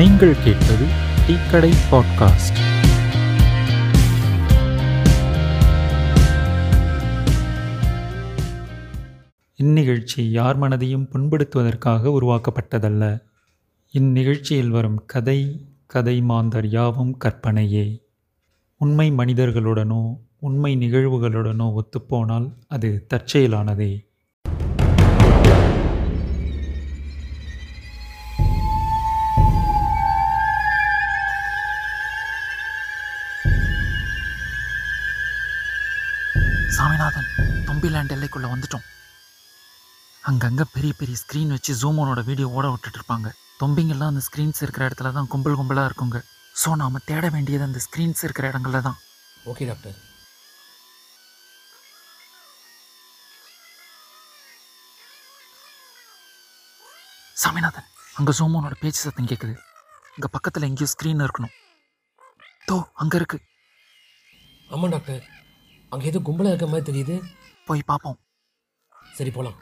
நீங்கள் கேட்பது டீக்கடை பாட்காஸ்ட். இந்நிகழ்ச்சி யார் மனதையும் புண்படுத்துவதற்காக உருவாக்கப்பட்டதல்ல. இந்நிகழ்ச்சியில் வரும் கதை கதை மாந்தர் யாவும் கற்பனையே. உண்மை மனிதர்களுடனோ உண்மை நிகழ்வுகளுடனோ ஒத்துப்போனால் அது தற்செயலானதே. தொம்பிலேண்ட் எல்லைக்குள்ளே வந்துட்டோம். அங்கங்கே பெரிய பெரிய ஸ்க்ரீன் வச்சு ஜூமோனோட வீடியோ ஓட விட்டுட்டு இருப்பாங்க. தொம்பிங்கெல்லாம் அந்த ஸ்க்ரீன்ஸ் இருக்கிற இடத்துல தான் கும்பல் கும்பலாக இருக்குங்க. ஸோ நாம் தேட வேண்டியது அந்த ஸ்க்ரீன்ஸ் இருக்கிற இடங்கள்ல தான். ஓகே டாக்டர் சாமிநாதன் அங்கே ஜூமோனோட பேச்சு சத்தம் கேட்குது இங்கே பக்கத்தில் எங்கேயோ ஸ்க்ரீன் இருக்கணும். தோ அங்கே இருக்கு. ஆமாம் டாக்டர் அங்கே ஏதோ கும்பலாக இருக்க மாதிரி தெரியுது. போய் பார்ப்போம் சரி போலாம்.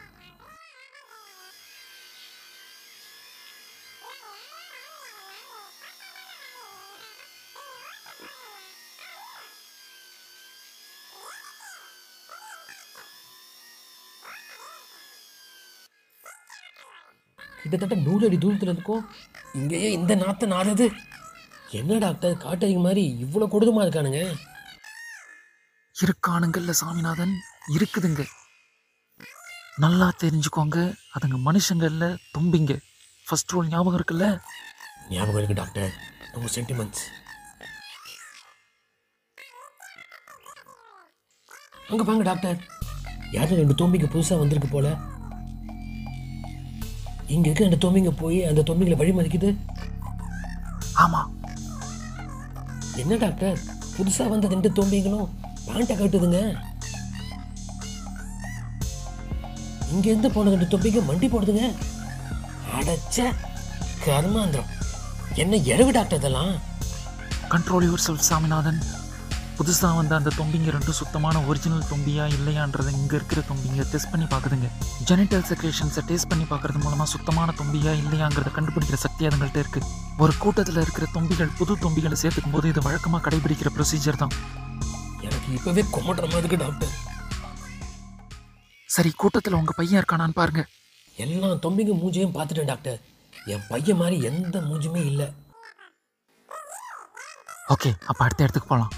கிட்டத்தட்ட நூறு அடி தூரத்தில் இருக்கோம் இங்கேயே இந்த நாத்த நாடுது என்ன டாக்டர் காட்டறிங்க மாதிரி இவ்வளோ கொடூரமாக இருக்கானுங்க? இருக்கானுங்கல்ல சாமிநாதன்? இருக்குதுங்க. நல்லா தெரிஞ்சுக்கோங்க. அதுங்க மனுஷங்கள்ல தொம்பிங்க. ஃபர்ஸ்ட் ரோல் ஞாபகம் இருக்குல்ல? ஞாபகம் இருக்கு டாக்டர் நோ சென்டிமெண்ட்ஸ் அங்க பாங்க டாக்டர் யாரும் ரெண்டு தோம்பிங்க புதுசா வந்திருக்கு போல? இங்க இருக்க ரெண்டு தோம்பிங்க போய் அந்த தோம்பிங்களை வழி மதிக்குது ஆமா. என்ன டாக்டர் புதுசா வந்த ரெண்டு தோம்பிங்களும் பேண்ட்டை கட்டுதுங்க. இங்கேருந்து போன ரெண்டு தொம்பிங்க மண்டி போடுதுங்க. அடைச்ச கர்மாந்திரம். என்ன எழவு டாக்டர் இதெல்லாம்? Control yourself Saminathan. புதுசாக வந்த அந்த தொம்பிங்க ரெண்டும் சுத்தமான ஒரிஜினல் தொம்பியா இல்லையான்றதை இங்கே இருக்கிற தொம்பிங்க டெஸ்ட் பண்ணி பார்க்குதுங்க. ஜெனிட்டல் செக்ரேஷன்ஸை டேஸ்ட் பண்ணி பார்க்கறது மூலமாக சுத்தமான தொம்பியா இல்லையாங்கிறத கண்டுபிடிக்கிற சக்தி அதுங்கள்ட்ட இருக்குது ஒரு கூட்டத்தில் இருக்கிற தொம்பிகள் புது தொம்பிகளை சேர்த்துக்கும் போது இது வழக்கமாக கடைபிடிக்கிற ப்ரொசீஜர் தான். இப்பவே கொமட்டுற மாதிரி இருக்கு டாக்டர் சரி கூட்டத்தில் உங்கள் பையன் இருக்கானான்னு பாருங்க. எல்லா தொம்பிங்க மூஞ்சியும் பார்த்துட்டேன் டாக்டர் என் பையன் மாதிரி எந்த மூஞ்சுமே இல்லை. ஓகே அப்போ அடுத்த இடத்துக்கு போகலாம்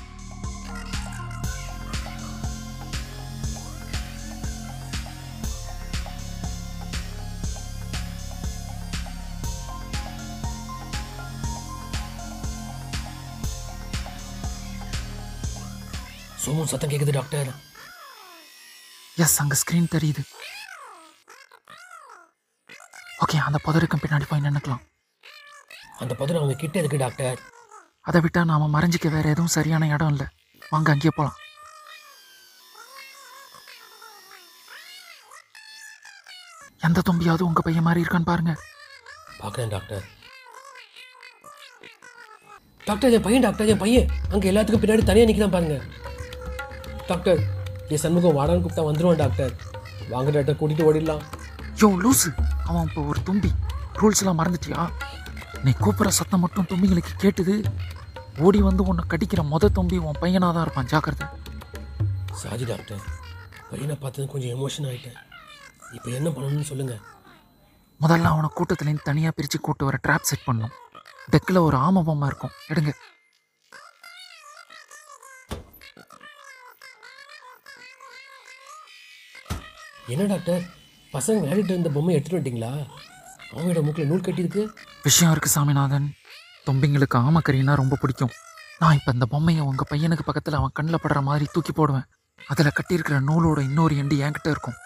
சோமு சத்தம் கேட்குது டாக்டர் எஸ் அங்கே ஸ்க்ரீன் தெரியுது. ஓகே அந்த புதருக்கும் பின்னாடி போய் நின்றுக்கலாம் அந்த பதில் அவங்க கிட்ட இருக்கு டாக்டர் அதை விட்டால் நாம் மறைஞ்சிக்க வேற எதுவும் சரியான இடம் இல்லை. வாங்க அங்கேயே போகலாம் எந்த தொம்பியாவது உங்கள் பையன் மாதிரி இருக்கான்னு பாருங்க. பார்க்குறேன் டாக்டர் டாக்டர் என் பையன் டாக்டர் என் பையன். அங்கே எல்லாத்துக்கும் பின்னாடி தனியாக நிற்கிறான் பாருங்க. டாக்டர் என் சண்முகம் வாடான்னு கூப்பிட்டா வந்துடுவான் டாக்டர் வாங்க டாக்டர் கூட்டிகிட்டு ஓடிடலாம். யோ லூசு. அவன் இப்போ ஒரு தும்பி. ரூல்ஸ் எல்லாம் மறந்துட்டியா? நீ கூப்பிட்ற சத்தம் மட்டும் தும்பிங்களுக்கு கேட்டுது. ஓடி வந்து உன்னை கடிக்கிற மொத தும்பி உன் பையனாக தான் இருப்பான். ஜாக்கிரதை. சாரி டாக்டர் பையனை பார்த்தது கொஞ்சம் எமோஷன் ஆகிட்டேன் இப்போ என்ன பண்ணணும்னு சொல்லுங்கள் முதல்ல அவனை கூட்டத்துலேருந்து தனியாக பிரித்து கூட்டு வர ட்ராப் செட் பண்ணணும் டெக்கில் ஒரு ஆம பொம்மை இருக்கும். எடுங்க. என்ன டாக்டர்? பசங்க விளையாடிட்டு இருந்த பொம்மை எடுத்துட்டு வந்துட்டீங்களா? அவங்களோட மூக்கில் நூல் கட்டியிருக்கு. விஷயம் இருக்குது சாமிநாதன். தொம்பிங்களுக்கு ஆமக்கறின்னா ரொம்ப பிடிக்கும். நான் இப்போ இந்த பொம்மையை உங்கள் பையனுக்கு பக்கத்தில் அவன் கண்ணில் படுற மாதிரி தூக்கி போடுவேன். அதில் கட்டியிருக்கிற நூலோட இன்னொரு எண்டு என்கிட்ட இருக்கும்.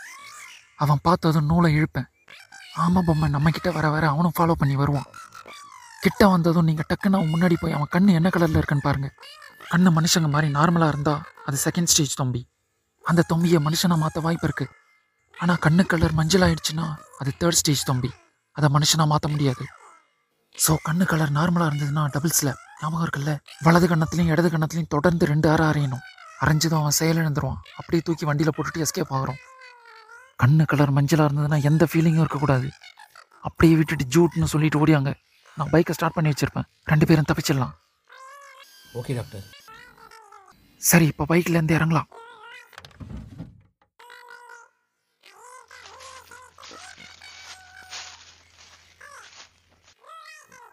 அவன் பார்த்ததும் நூலை இழுப்பேன். ஆமா பொம்மை நம்மக்கிட்ட வர வர அவனும் ஃபாலோ பண்ணி வருவான். கிட்ட வந்ததும் நீங்கள் டக்குன்னு அவன் முன்னாடி போய் அவன் கண் என்ன கலரில் இருக்குன்னு பாருங்க. கண்ணு மனுஷங்க மாதிரி நார்மலாக இருந்தால் அது செகண்ட் ஸ்டேஜ் தொம்பி. அந்த தொம்பியை மனுஷனை மாற்ற வாய்ப்பு இருக்குது ஆனால் கண்ணு கலர் மஞ்சள் ஆயிடுச்சுன்னா அது தேர்ட் ஸ்டேஜ் தொம்பி அதை மனுஷனாக மாற்ற முடியாது. ஸோ கண்ணு கலர் நார்மலாக இருந்ததுன்னா டபுள் ஸ்லாப் ஞாபகம் இருக்குல்ல? வலது கண்ணத்துலையும் இடது கண்ணத்துலையும் தொடர்ந்து ரெண்டு அரை அரையணும். அரைஞ்சதும் அவன் செயலிழந்துருவான் அப்படியே தூக்கி வண்டியில் போட்டுட்டு எஸ்கேப் ஆகிறோம். கண்ணு கலர் மஞ்சளாக இருந்ததுன்னா எந்த ஃபீலிங்கும் இருக்கக்கூடாது. அப்படியே விட்டுட்டு ஜூட்னு சொல்லிட்டு ஓடியாங்க. நான் பைக்கை ஸ்டார்ட் பண்ணி வச்சிருப்பேன். ரெண்டு பேரும் தப்பிச்சிடலாம். ஓகே டாக்டர் சரி இப்போ பைக்ல இருந்து இறங்கலாம்.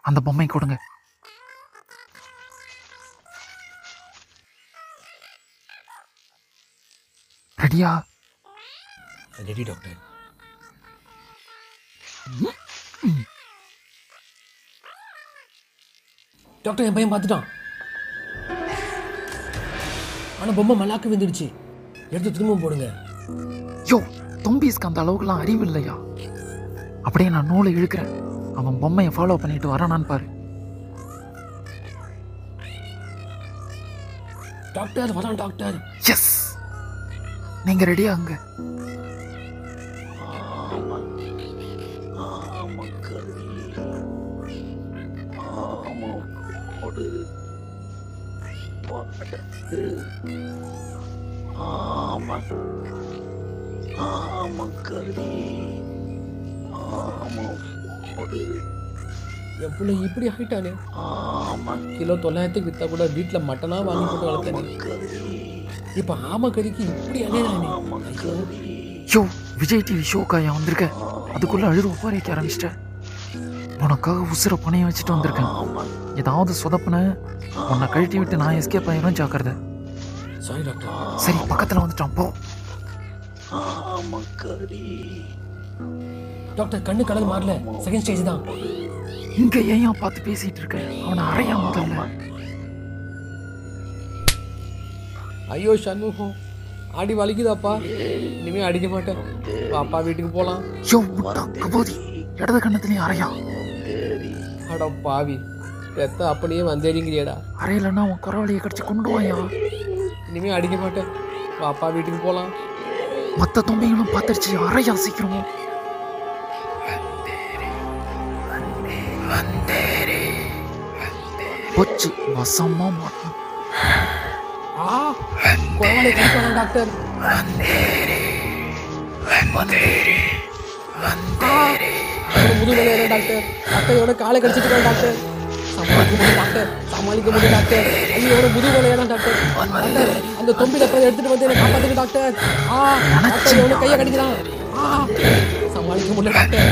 அந்த பொம்மை கொடுங்க. ரெடியா? Ready doctor. டாக்டர் என் பையன் பார்த்துட்டான். ஆனால் பொம்மை மல்லாக்கு வந்துடுச்சு எடுத்து திரும்ப போடுங்க. யோ தொம்பீஸ்க்கு அந்த அளவுக்குலாம் அறிவு இல்லையா? அப்படியே நான் நூலை இழுக்கிறேன். அவன் பொம்மையை ஃபாலோ பண்ணிட்டு வரானான்னு பாரு. டாக்டர் வரான் டாக்டர் எஸ் நீங்க ரெடியா அங்க. என் பிள்ளை இப்படி ஆயிட்டானே? கிலோ தொள்ளாயிரத்துக்கு வித்தா கூட வீட்டில் மட்டனா வாங்கி போட்டு வளர்த்தேன். இப்போ ஆம கறிக்கு இப்படி அணையானே யோ விஜய் டிவி ஷோக்காயா வந்திருக்க? அதுக்குள்ள அழுது ஒப்பாரிக்க ஆரம்பிச்சிட்ட. உனக்காக உசுர பணைய வச்சுட்டு வந்திருக்கேன். ஏதாவது சொதப்புன உன்னை கழட்டி விட்டு நான் எஸ்கேப் ஆயிரும் ஜாக்கிரதை. சாரி டாக்டர் சரி பக்கத்துல வந்துட்டான் போ. டாக்டர் கண்ணு கலர் மாறல. செகண்ட் ஸ்டேஜ் தான். இங்க ஏன் பார்த்து பேசிட்டு இருக்க? அவனை அறையா முதல்ல. ஐயோ சண்முகம். அடி வலிக்குதாப்பா? இனிமே அடிக்க மாட்டேன். வா, அப்பா வீட்டுக்கு போலாம். கபோதி. இடது கண்ணத்துலயும் அறையா. அட பாவி. பெத்த அப்படியே வந்தேடிங்கிறியடா அறையிலன்னா உன் குறவழியை கடிச்சு கொண்டு வாயா. இனிமே அடிக்க மாட்டேன். அப்பா வீட்டுக்கு போலாம். மத்த தொம்பிகளும் பார்த்துருச்சு. அறையா சீக்கிரமா. போச்சு. வசமா கடிப்பானா டாக்டர். அவன முதுகு வேலையா டாக்டர் டாக்டர். இவன காலை கடிச்சிட்டு டாக்டர். சமாளிக்க முடியும் டாக்டர். சமாளிக்க முடியும் டாக்டர். ஐயோ இவன முதுகு வேலையா டாக்டர். டாக்டர் அந்த தொம்பி டப்பரை எடுத்துட்டு வந்து என்ன காப்பாத்துங்க டாக்டர். ஆ டாக்டர் இவன கையை கடிக்கிறான் ஆ சமாளிக்க முடியல டாக்டர்.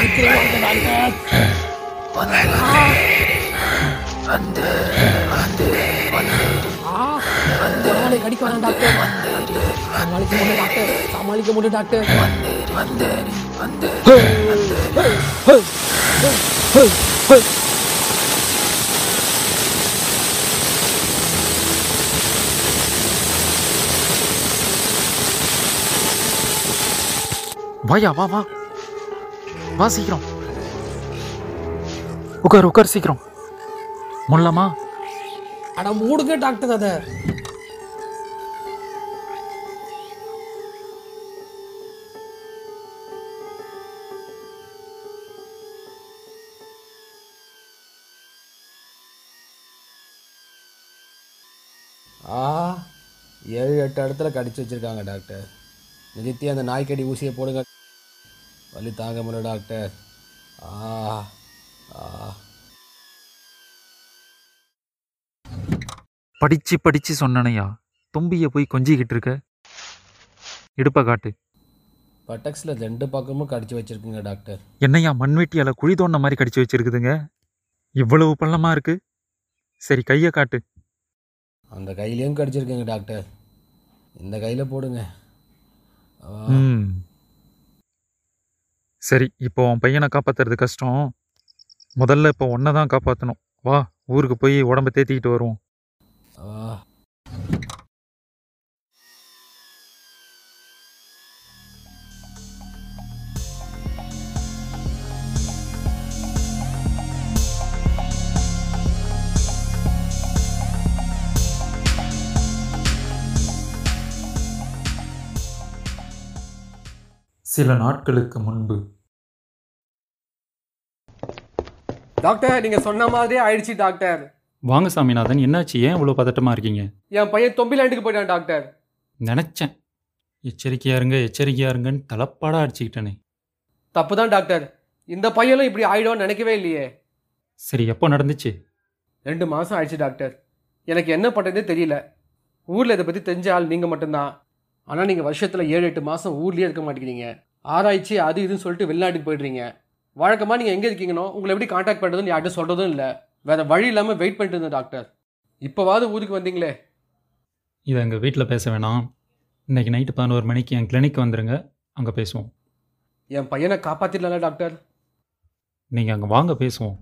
டாக்டர் அடிக்கிறான் டாக்டர் ஆ அவனை கடிக்க முடியும் டாக்டர் சமாளிக்க முடியும் டாக்டர் வந்து முடியல டாக்டர் வாயா வா வா. வா சீக்கிரம். உட்கார் உட்கார் சீக்கிரம். முள்ளமா அட மூடுங்க டாக்டர் அதை ஆ ஏழு எட்டு இடத்துல கடிச்சு வச்சிருக்காங்க டாக்டர். நிறுத்தி அந்த நாய்க்கடி ஊசியை போடுங்க. வலி தாங்க முடியல டாக்டர். ஆ ஆ. படிச்சு படிச்சு சொன்னனையா? தும்பிய போய் கொஞ்சிக்கிட்டு இருக்க? இடுப்ப காட்டு. பட்டக்ஸில் ரெண்டு பக்கமும் கடிச்சு வச்சிருக்குங்க டாக்டர். என்னையா மண்வெட்டியால குழி தோண்ட மாதிரி கடிச்சு வச்சிருக்குதுங்க? இவ்வளவு பள்ளமா இருக்கு? சரி கையை காட்டு. அந்த கையிலையும் கடிச்சிருக்குங்க டாக்டர். இந்த கையில் போடுங்க. ம். சரி இப்போ உன் பையனை காப்பாத்துறது கஷ்டம். முதல்ல இப்போ உன்னை தான் காப்பாற்றணும் வா ஊருக்கு போய் உடம்ப தேத்திக்கிட்டு வருவோம். சில நாட்களுக்கு முன்பு. டாக்டர் நீங்கள் சொன்ன மாதிரியே ஆயிடுச்சு டாக்டர். வாங்க சாமிநாதன் என்னாச்சு? ஏன் இவ்வளோ பதட்டமாக இருக்கீங்க? என் பையன் தொம்பிலாண்டுக்கு போயிட்டான் டாக்டர். நினச்சேன். எச்சரிக்கையா இருங்க எச்சரிக்கையா இருங்கன்னு தலப்பாடாக அடிச்சுக்கிட்டேனே. தப்பு தான் டாக்டர். இந்த பையனும் இப்படி ஆயிடும்னு நினைக்கவே இல்லையே. சரி எப்போ நடந்துச்சு? ரெண்டு மாதம் ஆயிடுச்சு டாக்டர். எனக்கு என்ன பண்ணுறதே தெரியல. ஊரில் இதை பற்றி தெரிஞ்ச ஆள் நீங்கள் மட்டும்தான். ஆனால் நீங்கள் வருஷத்தில் ஏழு எட்டு மாதம் ஊர்லேயே இருக்க மாட்டேங்கிறீங்க. ஆராய்ச்சி அது இதுன்னு சொல்லிட்டு வெளிநாட்டுக்கு போயிடுறீங்க. வழக்கமாக நீங்கள் எங்கே இருக்கீங்கனோ உங்களை எப்படி காண்டாக்ட் பண்ணுறதுன்னு யார்கிட்ட சொல்கிறதும் இல்லை. வேறு வழி இல்லாமல் வெயிட் பண்ணிட்டு இருந்தேன் டாக்டர் இப்போவாவது ஊருக்கு வந்தீங்களே? இதை எங்கள் வீட்டில் பேச வேணாம். இன்னைக்கு நைட்டு பதினோரு மணிக்கு என் கிளினிக் வந்துடுங்க அங்கே பேசுவோம். என் பையனை காப்பாற்றிடல டாக்டர் நீங்கள் அங்கே வாங்க பேசுவோம்.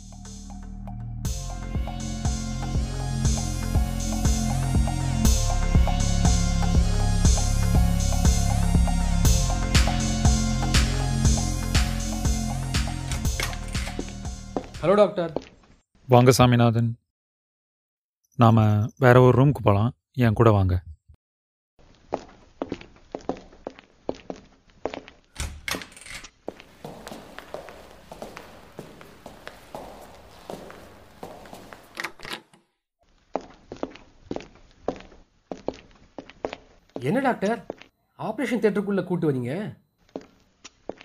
ஹலோ டாக்டர் வாங்க சாமிநாதன். நாம் வேற ஒரு ரூமுக்கு போகலாம் என் கூட வாங்க. என்ன டாக்டர் ஆப்ரேஷன் தேட்டருக்குள்ளே கூட்டு வரீங்க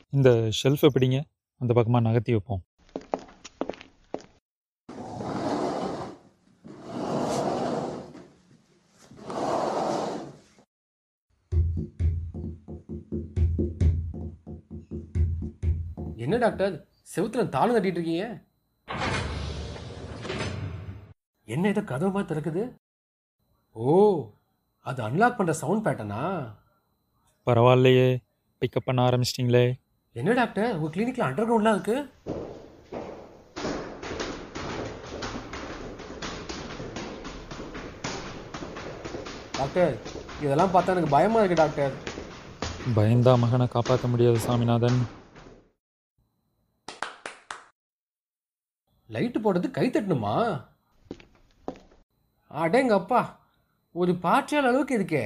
இந்த ஷெல்ஃபை பிடிங்க அந்த பக்கமாக நகர்த்தி வைப்போம். என்ன டாக்டர்? செவுத்துல தாளம் தட்டிட்டு இருக்கீங்க? என்ன ஏதோ கதவு மாதிரி திறக்குது? ஓ அது அன்லாக் பண்ற சவுண்ட் பேட்டர்னா பரவாயில்லையே. பிக்கப் பண்ண ஆரம்பிச்சிட்டிங்களே. என்ன டாக்டர்? உங்க கிளினிக்ல அண்டர் கிரவுண்ட்லாம் இருக்கு? டாக்டர் இதெல்லாம் பார்த்தா எனக்கு பயமா இருக்கு டாக்டர். பயந்தா மகனை காப்பாற்ற முடியாது சாமிநாதன். லைட்டு போடுறது கை தட்டணுமா? அடேங்க அப்பா ஒரு பாற்றியால் அளவுக்கு இருக்கே.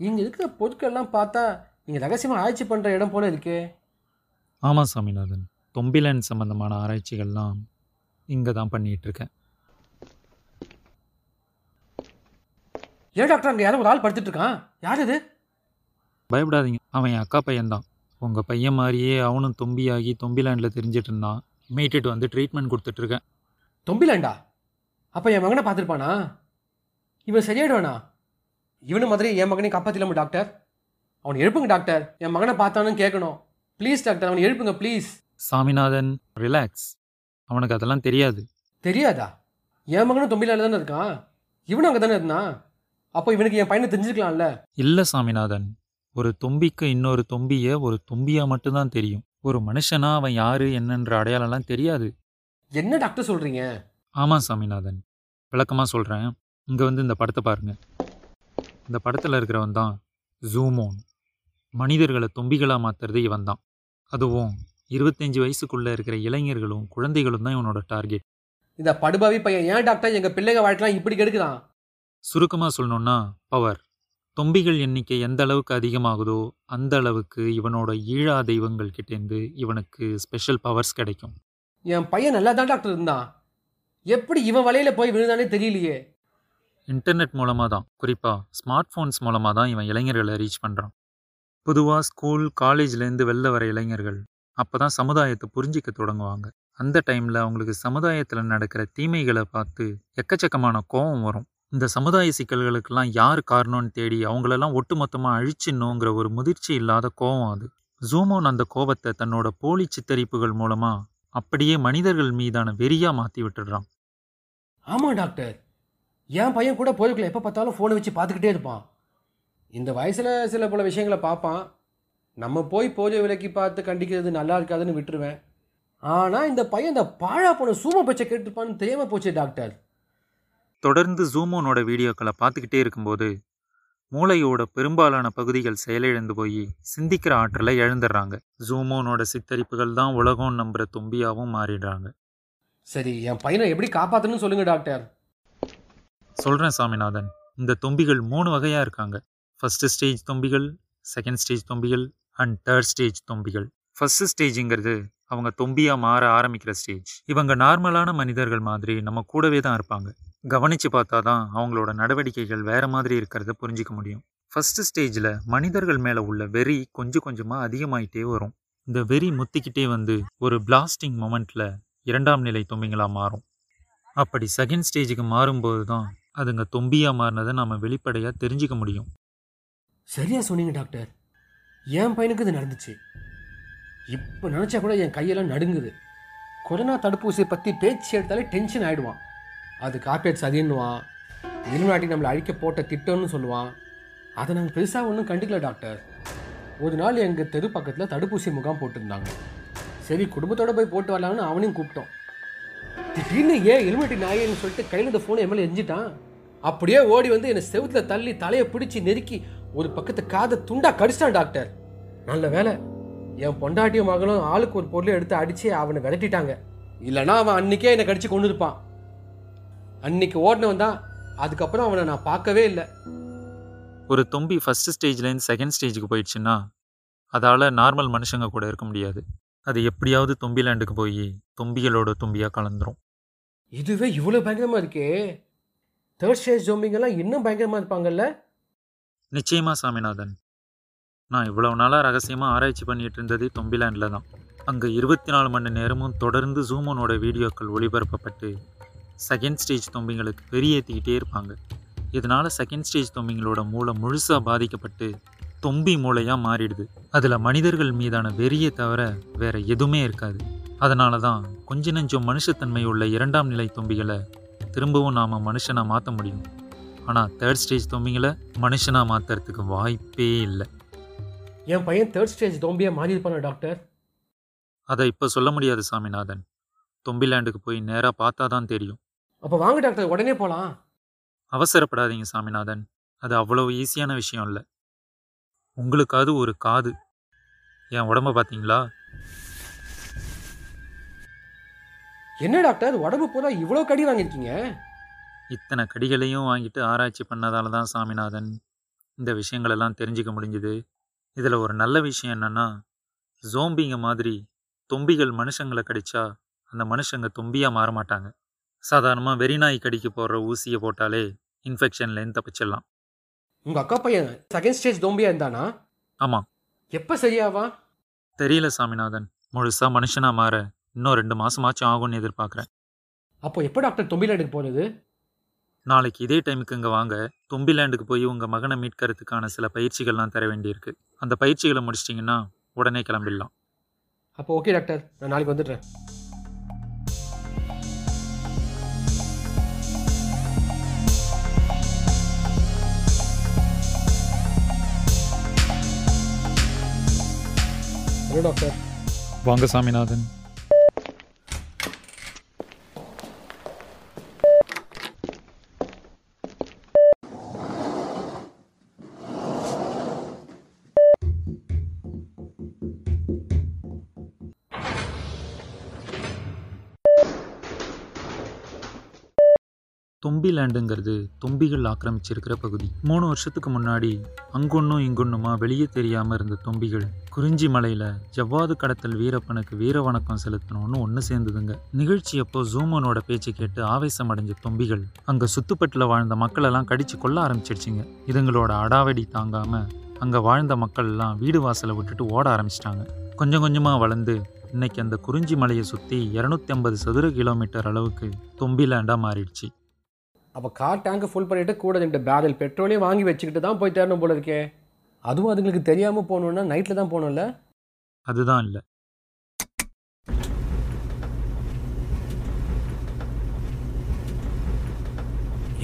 இங்கே இருக்கிற பொருட்கள்லாம் பார்த்தா நீங்கள் ரகசியமாக ஆராய்ச்சி பண்ணுற இடம் போல இருக்கே. ஆமாம் சாமிநாதன். தொம்பிலன் சம்பந்தமான ஆராய்ச்சிகள்லாம் இங்கே தான் பண்ணிகிட்டு இருக்கேன் ஏன் டாக்டர் அங்கே யாரோ ஒரு ஆள் படுத்துட்டு இருக்கான் யார் இது? பயப்படாதீங்க. அவன் என் அக்கா பையன்தான். உங்கள் பையன் மாதிரியே அவனும் தொம்பியாகி தொம்பிலாண்டில் தெரிஞ்சிட்டு இருந்தான் மீட்டுட்டு வந்து ட்ரீட்மெண்ட் கொடுத்துட்ருக்கேன். தொம்பிலாண்டா? அப்போ என் மகனை பார்த்துருப்பானா? இவன் சரியாயிடுவானா? இவனு மாதிரி என் மகனையும் காப்பாற்றிடலாமா டாக்டர்? அவனை எழுப்புங்க டாக்டர். என் மகனை பார்த்தானு கேட்கணும். ப்ளீஸ் டாக்டர் அவனை எழுப்புங்க ப்ளீஸ் சாமிநாதன் ரிலாக்ஸ் அவனுக்கு அதெல்லாம் தெரியாது. தெரியாதா? என் மகனும் தொம்பிலாண்ட தானே இருக்கான்? இவனும் அங்கே தானே இருந்தான் அப்போ இவனுக்கு என் பையனை தெரிஞ்சுக்கலாம்ல. இல்லை சாமிநாதன். ஒரு தொம்பிக்கு இன்னொரு தொம்பியை ஒரு தொம்பியாக மட்டும்தான் தெரியும். ஒரு மனுஷனா அவன் யாரு என்னன்ற அடையாளம்லாம் தெரியாது. என்ன டாக்டர் சொல்கிறீங்க ஆமாம் சாமிநாதன். விளக்கமாக சொல்கிறேன் இங்கே வந்து இந்த படத்தை பாருங்க. இந்த படத்தில் இருக்கிறவன் தான் ஜூமோன். மனிதர்களை தொம்பிகளாக மாற்றுறது இவன் தான். அதுவும் இருபத்தஞ்சி வயசுக்குள்ளே இருக்கிற இளைஞர்களும் குழந்தைகளும் தான் இவனோட டார்கெட். இந்த படுபாவி பையன் ஏன் டாக்டர்? எங்கள் பிள்ளைங்க வாழ்க்கைலாம் இப்படி கெடுக்குதான். சுருக்கமாக சொல்லணும்னா பவர். தொம்பிகள் எண்ணிக்கை எந்த அளவுக்கு அதிகமாகுதோ அந்த அளவுக்கு இவனோட ஈழா தெய்வங்கள் கிட்டேருந்து இவனுக்கு ஸ்பெஷல் பவர்ஸ் கிடைக்கும். என் பையன் நல்லா தான் டாக்டர் இருந்தான். எப்படி இவன் வலையில போய் விழுந்தானே தெரியலையே. இன்டர்நெட் மூலமாக தான். குறிப்பாக ஸ்மார்ட் ஃபோன்ஸ் மூலமாக தான் இவன் இளைஞர்களை ரீச் பண்ணுறான் பொதுவாக ஸ்கூல் காலேஜ்லேருந்து வெளில வர இளைஞர்கள் அப்போ தான் சமுதாயத்தை புரிஞ்சிக்க தொடங்குவாங்க. அந்த டைமில் அவங்களுக்கு சமுதாயத்தில் நடக்கிற தீமைகளை பார்த்து எக்கச்சக்கமான கோபம் வரும். இந்த சமுதாய சிக்கல்களுக்கெல்லாம் யார் காரணம்னு தேடி அவங்களெல்லாம் ஒட்டுமொத்தமாக அழிச்சிடணுங்கிற ஒரு முதிர்ச்சி இல்லாத கோபம் அது. ஜூமோன் அந்த கோபத்தை தன்னோட போலி சித்தரிப்புகள் மூலமாக அப்படியே மனிதர்கள் மீதான வெறியாக மாற்றி விட்டுடுறான். ஆமாம் டாக்டர். என் பையன் கூட போய்க்குள்ள எப்போ பார்த்தாலும் ஃபோனை வச்சு பார்த்துக்கிட்டே இருப்பான். இந்த வயசில் சில பல விஷயங்களை பார்ப்பான். நம்ம போய் போலியோ விலைக்கு பார்த்து கண்டிக்கிறது நல்லா இருக்காதுன்னு விட்டுருவேன். ஆனால் இந்த பையன் இந்த பாழா போன சூம பச்சை கேட்டுருப்பான்னு தெரியாமல் போச்சு டாக்டர். தொடர்ந்து ஜூமோனோட வீடியோக்களை பார்த்துக்கிட்டே இருக்கும்போது மூளையோட பெரும்பாலான பகுதிகள் செயலிழந்து போய் சிந்திக்கிற ஆற்றலை இழந்துடுறாங்க ஜூமோனோட சித்தரிப்புகள் தான் உலகம் நம்புற தும்பியாவும் மாறிடுறாங்க. சரி என் பையனை எப்படி காப்பாற்றணும்னு சொல்லுங்க டாக்டர். சொல்கிறேன் சாமிநாதன். இந்த தொம்பிகள் மூணு வகையாக இருக்காங்க. ஃபர்ஸ்ட் ஸ்டேஜ் தொம்பிகள் செகண்ட் ஸ்டேஜ் தொம்பிகள் அண்ட் தேர்ட் ஸ்டேஜ் தொம்பிகள். ஃபர்ஸ்ட் ஸ்டேஜுங்கிறது அவங்க தொம்பியாக மாற ஆரம்பிக்கிற ஸ்டேஜ் இவங்க நார்மலான மனிதர்கள் மாதிரி நம்ம கூடவே தான் இருப்பாங்க. கவனித்து பார்த்தா தான் அவங்களோட நடவடிக்கைகள் வேறு மாதிரி இருக்கிறத புரிஞ்சிக்க முடியும். ஃபஸ்ட்டு ஸ்டேஜில் மனிதர்கள் மேலே உள்ள வெறி கொஞ்சம் கொஞ்சமாக அதிகமாயிட்டே வரும். இந்த வெறி முத்திக்கிட்டே வந்து ஒரு பிளாஸ்டிங் மொமெண்ட்டில் இரண்டாம் நிலை தொம்பிங்களாக மாறும். அப்படி செகண்ட் ஸ்டேஜுக்கு மாறும்போது தான் அதுங்க தொம்பியாக மாறினதை நம்ம வெளிப்படையாக தெரிஞ்சுக்க முடியும். சரியாக சொன்னீங்க டாக்டர். என் பையனுக்கு இது நடந்துச்சு. இப்போ நினச்சா கூட என் கையெல்லாம் நடுங்குது. கொரோனா தடுப்பூசியை பற்றி பேச்சு எடுத்தாலே டென்ஷன் ஆகிடுவான் அது கார்பரேட் சதின்னுவான். இருநாட்டி நம்மளை அழிக்க போட்ட திட்டம்னு சொல்லுவான். அதை நாங்கள் பெருசாக ஒன்றும் கண்டுக்கல டாக்டர் ஒரு நாள் எங்கள் தெரு பக்கத்தில் தடுப்பூசி முகாம் போட்டிருந்தாங்க. சரி குடும்பத்தோடு போய் போட்டு வரலாம்னு அவனையும் கூப்பிட்டோம். திடீர்னு ஏன் எலுமிட்டி நாயேன்னு சொல்லிட்டு கையில் இந்த ஃபோனை எம்எல்ஏ எஞ்சிட்டான் அப்படியே ஓடி வந்து என்னை செவுத்துல தள்ளி தலையை பிடிச்சி நெருக்கி ஒரு பக்கத்து காதை துண்டாக கடிச்சிட்டான் டாக்டர் நல்ல வேலை என் பொண்டாட்டியும் மகளும் ஆளுக்கு ஒரு பொருளை எடுத்து அடித்து அவனை விரட்டிட்டாங்க. இல்லைனா அவன் அன்றைக்கே என்னை கடிச்சு கொண்டு இருப்பான் அன்னைக்கு ஓடினவன் தான். அதுக்கப்புறம் அவனை நான் பார்க்கவே இல்லை. ஒரு தொம்பி ஃபர்ஸ்ட் ஸ்டேஜ்லேருந்து செகண்ட் ஸ்டேஜுக்கு போயிடுச்சுன்னா அதால் நார்மல் மனுஷங்க கூட இருக்க முடியாது. அது எப்படியாவது தொம்பி லேண்டுக்கு போய் தொம்பிகளோட தொம்பியாக கலந்துரும். இதுவே இவ்வளோ பயங்கரமா இருக்கே. தேர்ட் ஸ்டேஜ் ஜோம்பிங்கெல்லாம் இன்னும் பயங்கரமா இருப்பாங்கல்ல? நிச்சயமா சாமிநாதன். நான் இவ்வளவு நாளாக ரகசியமாக ஆராய்ச்சி பண்ணிட்டு இருந்ததே தொம்பிலாண்டில் தான். அங்கே இருபத்தி நாலு மணி நேரமும் தொடர்ந்து ஜூமோனோட வீடியோக்கள் ஒளிபரப்பப்பட்டு செகண்ட் ஸ்டேஜ் தொம்பிங்களுக்கு பெரியேற்றிக்கிட்டே இருப்பாங்க. இதனால செகண்ட் ஸ்டேஜ் தொம்பிங்களோட மூளை முழுசாக பாதிக்கப்பட்டு தொம்பி மூளையாக மாறிடுது. அதில் மனிதர்கள் மீதான வெறியை தவிர வேற எதுவுமே இருக்காது. அதனால தான் கொஞ்ச நெஞ்சம் மனுஷத்தன்மை உள்ள இரண்டாம் நிலை தொம்பிகளை திரும்பவும் நாம் மனுஷனாக மாற்ற முடியும். ஆனால் தேர்ட் ஸ்டேஜ் தொம்பிங்களை மனுஷனாக மாற்றுறதுக்கு வாய்ப்பே இல்லை. என் பையன் தேர்ட் ஸ்டேஜ் தோம்பியா மாறி இருப்பானா டாக்டர் அதை இப்போ சொல்ல முடியாது சாமிநாதன். தொம்பிலாண்டுக்கு போய் நேராக பார்த்தா தான் தெரியும். அப்போ வாங்க டாக்டர். உடனே போகலாம் அவசரப்படாதீங்க சாமிநாதன். அது அவ்வளோ ஈஸியான விஷயம் இல்லை. உங்களுக்காவது ஒரு காது. என் உடம்ப பார்த்தீங்களா என்ன டாக்டர்? உடம்பு பூரா இவ்வளோ கடி வாங்கியிருக்கீங்க? இத்தனை கடிகளையும் வாங்கிட்டு ஆராய்ச்சி பண்ணதால தான் சாமிநாதன். இந்த விஷயங்களெல்லாம் தெரிஞ்சுக்க முடிஞ்சுது. இதில் ஒரு நல்ல விஷயம் என்னன்னா ஜோம்பிங்க மாதிரி தொம்பிகள் மனுஷங்களை கடிச்சா அந்த மனுஷங்க தொம்பியாக மாற மாட்டாங்க. சாதாரணமாக வெறிநாய் கடிக்க போடுற ஊசியை போட்டாலே இன்ஃபெக்ஷன்லேருந்து தப்பிச்சிடலாம். உங்கள் அக்கா பையன் செகண்ட் ஸ்டேஜ் தோம்பியா இருந்தானா? ஆமாம் எப்போ சரியாவா? தெரியல சாமிநாதன். முழுசாக மனுஷனாக மாற இன்னும் ரெண்டு மாதமாச்சும் ஆகும்னு எதிர்பார்க்குறேன். அப்போ எப்போ டாக்டர் தொம்பிலாண்டுக்கு போகிறது நாளைக்கு இதே டைமுக்கு இங்கே வாங்க. தொம்பிலேண்டுக்கு போய் உங்கள் மகனை மீட்கிறதுக்கான சில பயிற்சிகள்லாம் தர வேண்டியிருக்கு. அந்த பயிற்சிகளை முடிச்சிட்டிங்கன்னா உடனே கிளம்பிடலாம். அப்போ ஓகே டாக்டர். நான் நாளைக்கு வந்துடுறேன். ஹலோ டாக்டர் வாங்க சாமிநாதன் தொம்பி லேண்டுங்கிறது தொம்பிகள் ஆக்கிரமிச்சிருக்கிற பகுதி. மூணு வருஷத்துக்கு முன்னாடி அங்கொன்னும் இங்கொன்னுமா வெளியே தெரியாம இருந்த தொம்பிகள் குறிஞ்சி மலையில ஜவ்வாது கடத்தல் வீரப்பனுக்கு வீர வணக்கம் செலுத்தணும்னு ஒன்று சேர்ந்ததுங்க. நிகழ்ச்சி அப்போ ஜூமனோட பேச்சு கேட்டு ஆவேசம் அடைஞ்ச தொம்பிகள் அங்க சுத்துப்பட்டுல வாழ்ந்த மக்களெல்லாம் கடிச்சு கொல்ல ஆரம்பிச்சிடுச்சிங்க. இதுங்களோட அடாவடி தாங்காம அங்க வாழ்ந்த மக்கள் எல்லாம் வீடு வாசலை விட்டுட்டு ஓட ஆரம்பிச்சிட்டாங்க. கொஞ்சம் கொஞ்சமா வளர்ந்து இன்னைக்கு அந்த குறிஞ்சி மலையை சுற்றி இரநூத்தி ஐம்பது சதுர கிலோமீட்டர் அளவுக்கு தொம்பி லேண்டாக மாறிடுச்சு. அப்போ கார் டேங்கை ஃபுல் பண்ணிட்டு கூட ரெண்டு பேரல் பெட்ரோலையும் வாங்கி வச்சுக்கிட்டு தான் போய் தேடணும் போல இருக்கே. அதுவும் அதுங்களுக்கு தெரியாமல் போகணுன்னா நைட்டில் தான் போகணும்ல? அதுதான் இல்லை.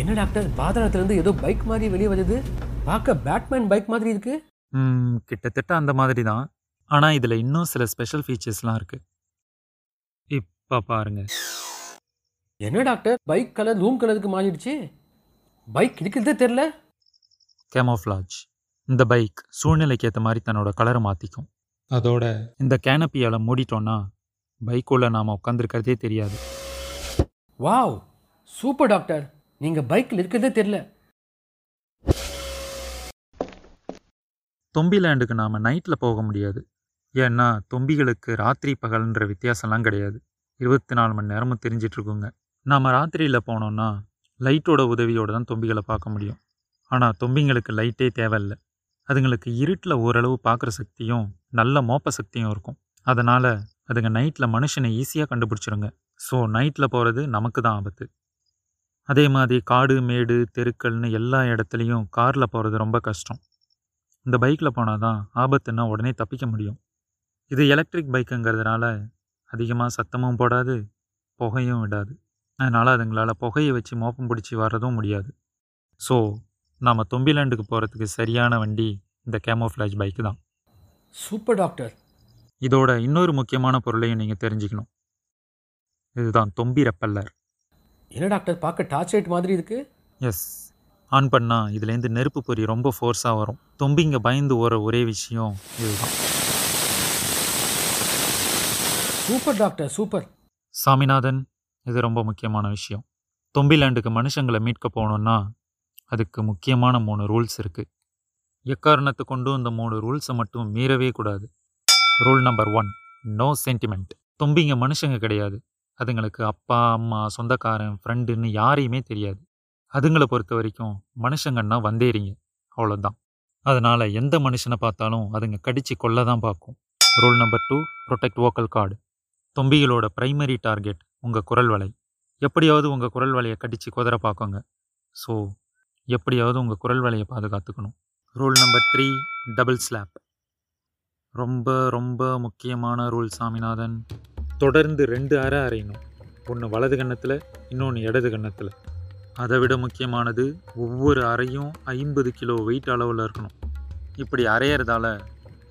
என்ன டாக்டர் பாதாளத்துலேருந்து ஏதோ பைக் மாதிரி வெளியே வருது. பார்க்க பேட்மேன் பைக் மாதிரி இருக்கு. கிட்டத்தட்ட அந்த மாதிரி தான். ஆனால் இதில் இன்னும் சில ஸ்பெஷல் ஃபீச்சர்ஸ்லாம் இருக்குது இப்போ பாருங்க. என்ன டாக்டர்? பைக் கலர் ரூம் கலருக்கு மாறிடுச்சு. பைக் இருக்கிறதே தெரில கேமோஃப்ளாஜ். இந்த பைக் சூழ்நிலைக்கு ஏற்ற மாதிரி தன்னோட கலரை மாற்றிக்கும் அதோட இந்த கேனப்பியால் மூடிட்டோன்னா பைக்குள்ளே நாம் உட்காந்துருக்கிறதே தெரியாது. வாவ்! Super doctor. நீங்கள் பைக்கில் இருக்கிறதே தெரில தொம்பி லேண்டுக்கு நாம் நைட்டில் போக முடியாது. ஏன்னா தொம்பிகளுக்கு ராத்திரி பகல்ன்ற வித்தியாசம்லாம் கிடையாது. இருபத்தி நாலு மணி நேரமும் தெரிஞ்சிட்டு இருக்குங்க நாம் ராத்திரியில் போனோன்னா லைட்டோட உதவியோடு தான் தொம்பிகளை பார்க்க முடியும். ஆனால் தொம்பிங்களுக்கு லைட்டே தேவையில்லை. அதுங்களுக்கு இருட்டில் ஓரளவு பார்க்குற சக்தியும் நல்ல மோப்ப சக்தியும் இருக்கும். அதனால் அதுங்க நைட்டில் மனுஷனை ஈஸியாக கண்டுபிடிச்சிருங்க. ஸோ நைட்டில் போகிறது நமக்கு தான் ஆபத்து. அதே மாதிரி காடு மேடு தெருக்கள்னு எல்லா இடத்துலையும் காரில் போகிறது ரொம்ப கஷ்டம். இந்த பைக்கில் போனால் தான் ஆபத்துன்னா உடனே தப்பிக்க முடியும். இது எலக்ட்ரிக் பைக்குங்கிறதுனால அதிகமாக சத்தமும் போடாது புகையும் விடாது. அதனால் அதுங்களால் புகையை வச்சு மோப்பம் பிடிச்சி வர்றதும் முடியாது. ஸோ நாம் தொம்பிலாண்டுக்கு போகிறதுக்கு சரியான வண்டி இந்த கேமோஃப்ளாஜ் பைக்கு தான். Super doctor. இதோட இன்னொரு முக்கியமான பொருளையும் நீங்கள் தெரிஞ்சுக்கணும். இதுதான் தொம்பி ரெப்பல்லர். என்ன டாக்டர் பார்க்க டார்ச் லைட் மாதிரி இருக்கு? எஸ் ஆன் பண்ணால் இதுலேருந்து நெருப்பு பொறி ரொம்ப ஃபோர்ஸாக வரும். தொம்பிங்க பயந்து ஓர ஒரே விஷயம் இதுதான். Super doctor super. சாமிநாதன் இது ரொம்ப முக்கியமான விஷயம். தொம்பிலாண்டுக்கு மனுஷங்களை மீட்க போகணுன்னா அதுக்கு முக்கியமான மூணு ரூல்ஸ் இருக்குது எக்காரணத்தை கொண்டும் இந்த மூணு ரூல்ஸை மட்டும் மீறவே கூடாது. Rule number one no sentiment தொம்பிங்க மனுஷங்க கிடையாது. அதுங்களுக்கு அப்பா அம்மா சொந்தக்காரன் ஃப்ரெண்டுன்னு யாரையுமே தெரியாது. அதுங்களை பொறுத்த வரைக்கும் மனுஷங்கன்னா வந்தேறிங்க. அவ்வளோதான் அதனால் எந்த மனுஷனை பார்த்தாலும் அதுங்க கடிச்சு கொள்ள தான் பார்க்கும். Rule number two protect vocal cord தொம்பிகளோட primary target உங்கள் குரல் வலை. எப்படியாவது உங்கள் குரல் வலையை கடித்து குதிர பார்க்குங்க. ஸோ எப்படியாவது உங்கள் குரல் வலையை பாதுகாத்துக்கணும். Rule number three double slap ரொம்ப ரொம்ப முக்கியமான ரூல் சாமிநாதன். தொடர்ந்து ரெண்டு அறை அறையணும் ஒன்று வலது கன்னத்தில் இன்னொன்று இடது கன்னத்தில். அதை விட முக்கியமானது ஒவ்வொரு அறையும் ஐம்பது கிலோ வெயிட் அளவில் இருக்கணும். இப்படி அரையிறதால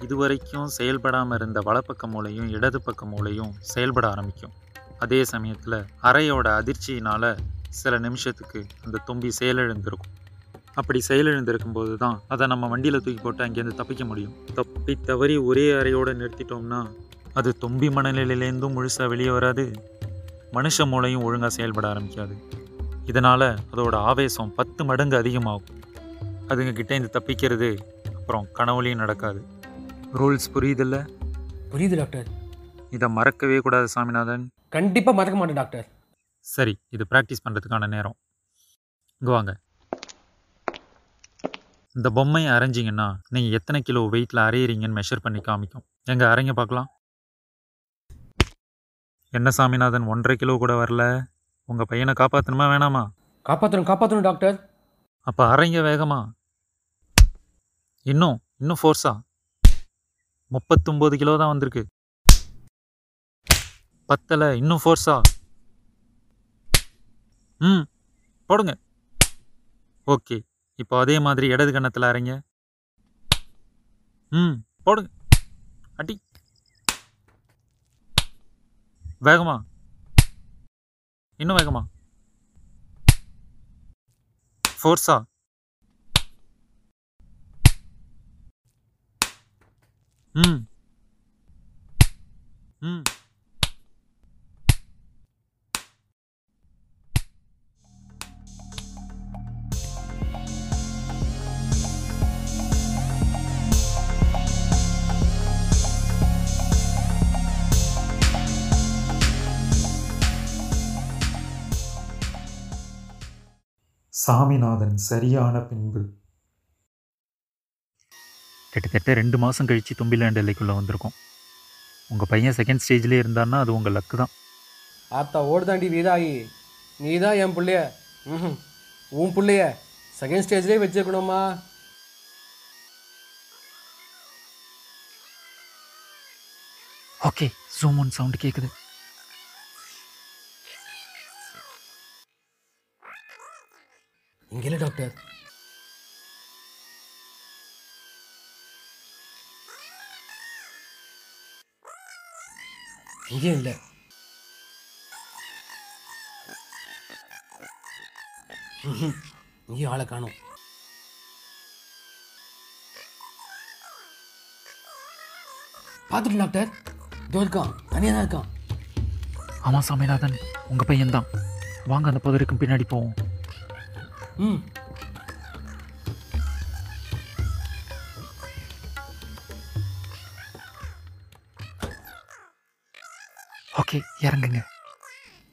இதுவரைக்கும் செயல்படாமல் இருந்த வலப்பக்க மூளையும் இடது பக்க மூளையும் செயல்பட ஆரம்பிக்கும். அதே சமயத்தில் அறையோட அதிர்ச்சியினால் சில நிமிஷத்துக்கு அந்த தும்பி செயலிழந்திருக்கும். அப்படி செயலிழந்திருக்கும் போது தான் அதை நம்ம வண்டியில் தூக்கி போட்டு அங்கேருந்து தப்பிக்க முடியும். தப்பி தவறி ஒரே அறையோடு நிறுத்திட்டோம்னா அது தும்பி மனநிலையிலேருந்தும் முழுசாக வெளியே வராது. மனுஷ மூளையும் ஒழுங்காக செயல்பட ஆரம்பிக்காது. இதனால் அதோட ஆவேசம் பத்து மடங்கு அதிகமாகும். அதுங்க கிட்ட இருந்து தப்பிக்கிறது அப்புறம் கனவுலையும் நடக்காது. ரூல்ஸ் புரியுதில்ல? புரியுது டாக்டர். இதை மறக்கவே கூடாது சாமிநாதன். கண்டிப்பாக மறக்க மாட்டேன் டாக்டர். சரி இது ப்ராக்டிஸ் பண்ணுறதுக்கான நேரம். இங்கே வாங்க. இந்த பொம்மையை அரைஞ்சிங்கன்னா நீங்கள் எத்தனை கிலோ வெயிட்டில் அரையிறீங்கன்னு மெஷர் பண்ணி காமிக்கும். எங்க அரைங்க பார்க்கலாம். என்ன சாமிநாதன் ஒன்றரை கிலோ கூட வரல. உங்கள் பையனை காப்பாற்றணுமா வேணாமா? காப்பாற்றணும் காப்பாற்றணும் டாக்டர். அப்போ அரைங்க வேகமா. இன்னும் இன்னும் ஃபோர்ஸா முப்பத்தொம்போது கிலோ தான் வந்திருக்கு. பத்தலை இன்னும் ஃபோர்ஸா ம் போடுங்க. ஓகே இப்போ அதே மாதிரி இடது கன்னத்தில் அரைங்க. ம் போடுங்க. அடி. வேகமா. இன்னும் வேகமா. ஃபோர்ஸா ம். ம். சாமிநாதன் சரியான பின்பு. கிட்டத்தட்ட ரெண்டு மாதம் கழித்து தும்பிலாண்டு எல்லைக்குள்ளே வந்திருக்கோம். உங்கள் பையன் செகண்ட் ஸ்டேஜ்லேயே இருந்தான்னா அது உங்கள் லக்கு தான். ஆத்தா ஓடுதாண்டி வீராயி. நீ தான் என் பிள்ளைய. ம் உன் பிள்ளைய செகண்ட் ஸ்டேஜ்லேயே வச்சிருக்கணுமா? ஓகே ஜூம் ஒன் சவுண்டு கேட்குது இல்லை டாக்டர். இங்கே இல்லை. இங்கே ஆளை காணும். பார்த்துட்டு டாக்டர். இதோ இருக்கான். தனியாக தான் இருக்கான். ஆமாம் சாமிநாதன். உங்கள் பையன்தான். வாங்க அந்த பகுதிக்கும் பின்னாடி போவோம். ம். ஓகே இறங்குங்க.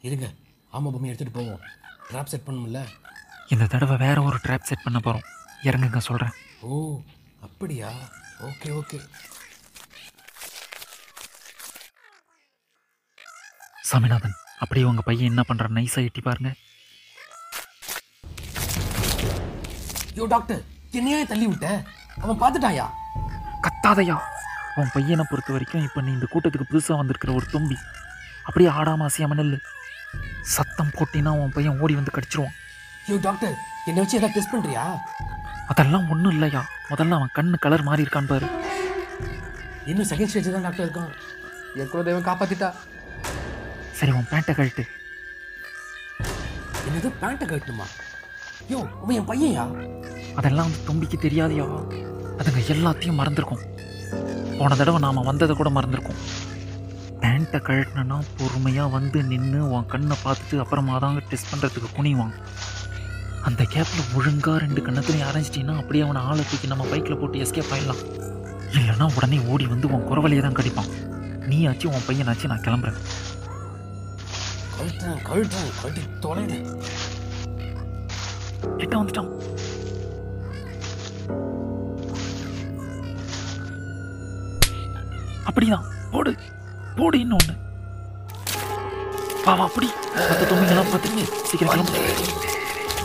இருங்க. ஆமாம் பொம்மையை எடுத்துகிட்டு போவோம். ட்ராப் செட் பண்ணணும்ல? இந்த தடவை வேற ஒரு ட்ராப் செட் பண்ண போகிறோம் இறங்குங்க சொல்கிறேன் ஓ அப்படியா? Okay okay. சாமிநாதன் அப்படியே உங்கள் பையன் என்ன பண்ணுறான் நைஸாக எட்டி பாருங்க. யோ டாக்டர் என்னையே தள்ளி விட்ட? அவன் பார்த்துட்டாயா கத்தாதையா. உன் பையனை பொறுத்த வரைக்கும் இப்போ நீ இந்த கூட்டத்துக்கு புதுசாக வந்திருக்கிற ஒரு தும்பி. அப்படியே ஆடாம அசையாம நெல்லு சத்தம் போட்டினா உன் பையன் ஓடி வந்து கடிச்சிருவான். யோ டாக்டர் என்னை வச்சு எதாவது டெஸ்ட் பண்ணுறியா அதெல்லாம் ஒன்றும் இல்லையா. முதல்ல அவன் கண்ணு கலர் மாறி இருக்கான் பாரு. இன்னும் செகண்ட் ஸ்டேஜ் தான் டாக்டர் இருக்கான்? என் குலதெய்வம் காப்பாத்திட்டா சரி உன் பேண்ட்டை கழட்டு. என்னது பேண்ட்டை கட்டணுமா யோ அவன் என் பையன்யா? அதெல்லாம் அந்த தும்பிக்கு தெரியாதியா? அதுங்க எல்லாத்தையும் மறந்துருக்கும். போன தடவை நாம் வந்ததை கூட மறந்துருக்கோம். பேண்ட்டை கழட்டினா பொறுமையாக வந்து நின்று உன் கண்ணை பார்த்துட்டு அப்புறமா தான் டெஸ்ட் பண்ணுறதுக்கு குனிவான். அந்த கேப்பில் ஒழுங்காக ரெண்டு கண்ணத்துலையும் அரைஞ்சிட்டிங்கன்னா அப்படியே அவனை ஆளை தூக்கி நம்ம பைக்கில் போட்டு எஸ்கேப் ஆயிடலாம். இல்லைன்னா உடனே ஓடி வந்து உன் குறவலையை தான் கடிப்பான். நீ ஆச்சு உன் பையனாச்சு நான் கிளம்புறேன். கழட்டுறேன் கழட்டுறேன் கழட்டி தொலைறேன் கிட்ட வந்துட்டோம் அப்படிதான் போடு போடு இன்னொன்று வா வா அப்படி மற்ற தொம்பிங்கெல்லாம் பார்த்துட்டு சீக்கிரம் கிளம்பு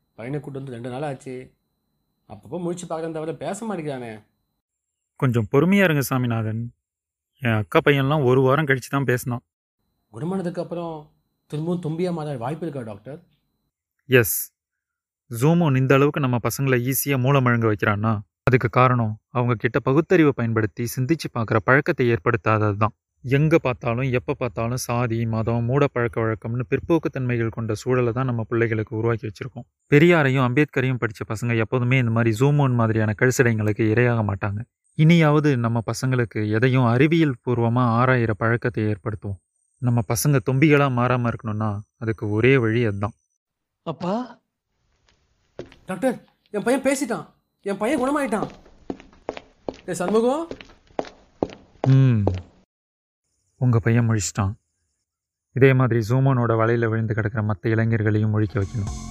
பையனை கூட்டு வந்து ரெண்டு நாள் ஆச்சு. அப்பப்போ முழிச்சு பார்க்கறத தவிர பேச மாட்டேங்கிறானே. கொஞ்சம் பொறுமையாக இருங்க சாமிநாதன். என் அக்கா பையன்லாம் ஒரு வாரம் கழிச்சு தான் பேசினான். குணமானதுக்கு அப்புறம் திரும்பவும் தும்பியா மாற வாய்ப்பு இருக்கா டாக்டர்? எஸ். ஜூமோன் இந்த அளவுக்கு நம்ம பசங்களை ஈஸியாக மூளை முழங்க வைக்கிறான்னா அதுக்கு காரணம் அவங்க கிட்ட பகுத்தறிவை பயன்படுத்தி சிந்திச்சு பார்க்குற பழக்கத்தை ஏற்படுத்தாதது தான் எங்கே பார்த்தாலும் எப்போ பார்த்தாலும் சாதி மதம் மூட பழக்க வழக்கம்னு பிற்போக்குத்தன்மைகள் கொண்ட சூழலை தான் நம்ம பிள்ளைகளுக்கு உருவாக்கி வச்சிருக்கோம். பெரியாரையும் அம்பேத்கரையும் படித்த பசங்க எப்போதுமே இந்த மாதிரி ஜூமோன் மாதிரியான கழுசடைங்களுக்கு இரையாக மாட்டாங்க. இனியாவது நம்ம பசங்களுக்கு எதையும் அறிவியல் பூர்வமாக ஆராயிற பழக்கத்தை ஏற்படுத்துவோம். நம்ம பசங்க தொம்பிகளாக மாறாமல் இருக்கணும்னா அதுக்கு ஒரே வழி அதுதான். அப்பா! டாக்டர் என் பையன் பேசிட்டான். என் பையன் குணமாயிட்டான். சண்முகம்! ம். உங்கள் பையன் முழிச்சிட்டான். இதே மாதிரி ஜூமோனோட வலையில் விழுந்து கிடக்கிற மற்ற இளைஞர்களையும் முழிக்க வைக்கணும்.